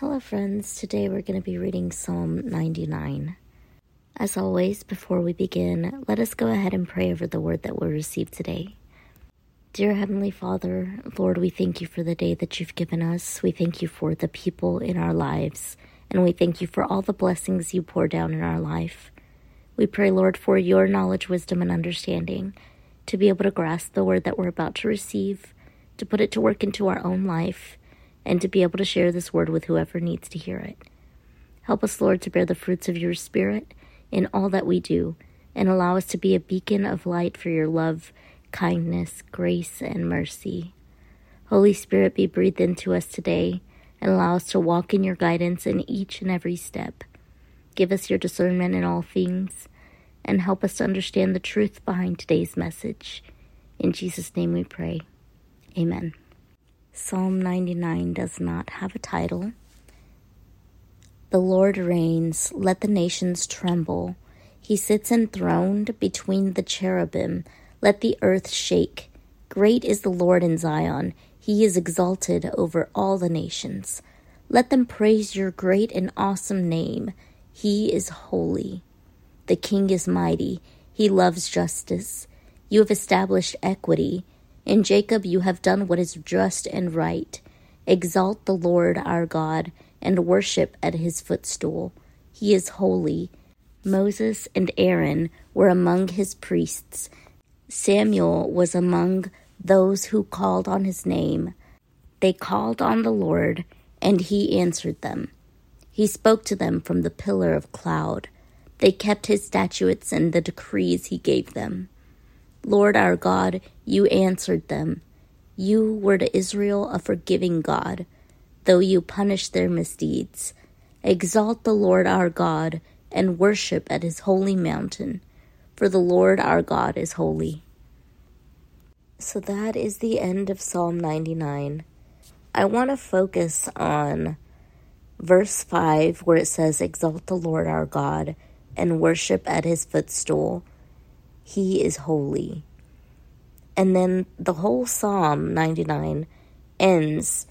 Hello, friends. Today we're going to be reading Psalm 99. As always, before we begin, let us go ahead and pray over the word that we'll receive today. Dear Heavenly Father, Lord, we thank you for the day that you've given us. We thank you for the people in our lives, and we thank you for all the blessings you pour down in our life. We pray, Lord, for your knowledge, wisdom, and understanding to be able to grasp the word that we're about to receive, to put it to work into our own life, and to be able to share this word with whoever needs to hear it. Help us, Lord, to bear the fruits of your Spirit in all that we do, and allow us to be a beacon of light for your love kindness, grace, and mercy. Holy Spirit, be breathed into us today and allow us to walk in your guidance in each and every step. Give us your discernment in all things and help us to understand the truth behind today's message. In Jesus' name we pray. Amen. Psalm 99 does not have a title. The Lord reigns, let the nations tremble. He sits enthroned between the cherubim. Let the earth shake. Great is the Lord in Zion. He is exalted over all the nations. Let them praise your great and awesome name. He is holy. The King is mighty. He loves justice. You have established equity. In Jacob you have done what is just and right. Exalt the Lord our God and worship at his footstool. He is holy. Moses and Aaron were among his priests. Samuel was among those who called on his name. They called on the Lord, and he answered them. He spoke to them from the pillar of cloud. They kept his statutes and the decrees he gave them. Lord our God, you answered them. You were to Israel a forgiving God, though you punished their misdeeds. Exalt the Lord our God and worship at his holy mountain for the Lord our God is holy. So that is the end of Psalm 99. I want to focus on verse 5, where it says, Exalt the Lord our God and worship at his footstool. He is holy. And then the whole Psalm 99 ends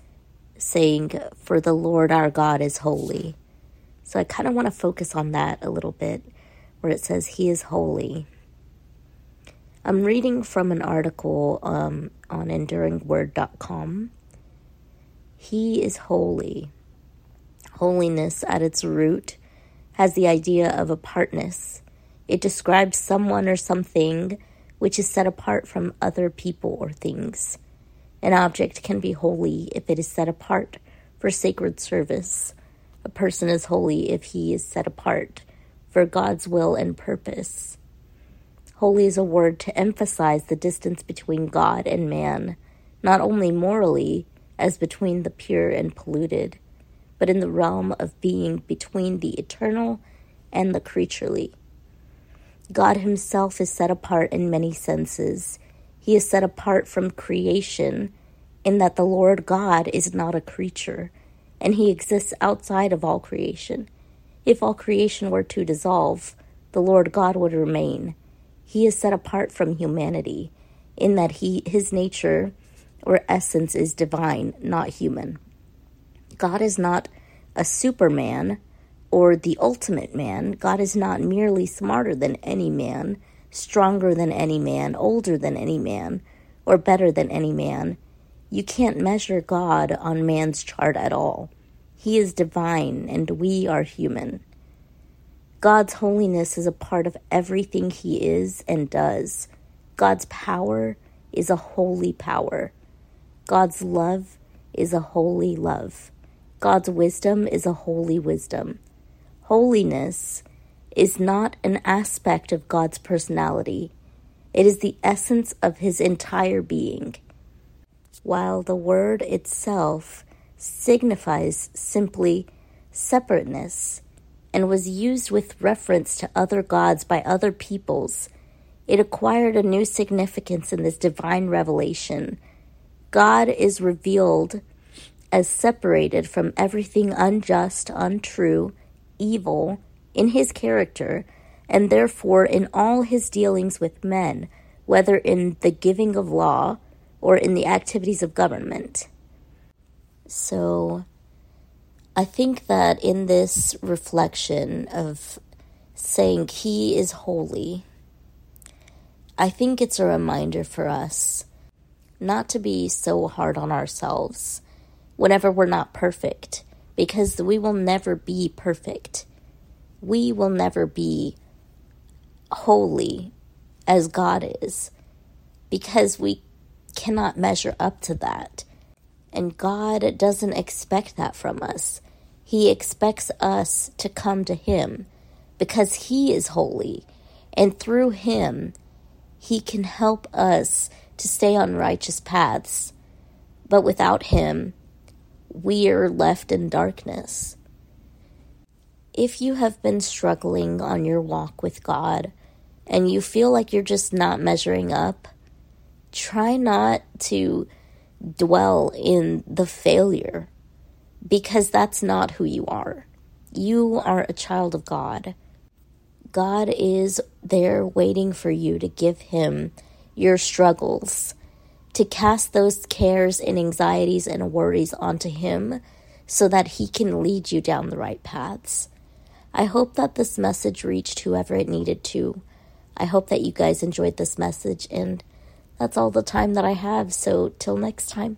saying, For the Lord our God is holy. So I kind of want to focus on that a little bit where it says, He is holy. I'm reading from an article um, on enduringword.com. He is holy. Holiness at its root has the idea of apartness. It describes someone or something which is set apart from other people or things. An object can be holy if it is set apart for sacred service. A person is holy if he is set apart for God's will and purpose. Holy is a word to emphasize the distance between God and man, not only morally, as between the pure and polluted, but in the realm of being between the eternal and the creaturely. God Himself is set apart in many senses. He is set apart from creation, in that the Lord God is not a creature, and He exists outside of all creation. If all creation were to dissolve, the Lord God would remain. He is set apart from humanity in that he his nature or essence is divine, not human. God is not a superman or the ultimate man. God is not merely smarter than any man, stronger than any man, older than any man, or better than any man. You can't measure God on man's chart at all. He is divine and we are human. God's holiness is a part of everything He is and does. God's power is a holy power. God's love is a holy love. God's wisdom is a holy wisdom. Holiness is not an aspect of God's personality, it is the essence of His entire being. While the word itself signifies simply separateness and was used with reference to other gods by other peoples, it acquired a new significance in this divine revelation. God is revealed as separated from everything unjust, untrue, evil in his character, and therefore in all his dealings with men, whether in the giving of law or in the activities of government. So I think that in this reflection of saying He is holy, I think it's a reminder for us not to be so hard on ourselves whenever we're not perfect, because we will never be perfect. We will never be holy as God is because we cannot measure up to that. And God doesn't expect that from us. He expects us to come to Him because He is holy. And through Him, He can help us to stay on righteous paths. But without Him, we are left in darkness. If you have been struggling on your walk with God and you feel like you're just not measuring up, try not to dwell in the failure because that's not who you are. You are a child of God. God is there waiting for you to give Him your struggles, to cast those cares and anxieties and worries onto Him so that He can lead you down the right paths. I hope that this message reached whoever it needed to. I hope that you guys enjoyed this message, and that's all the time that I have. So, till next time.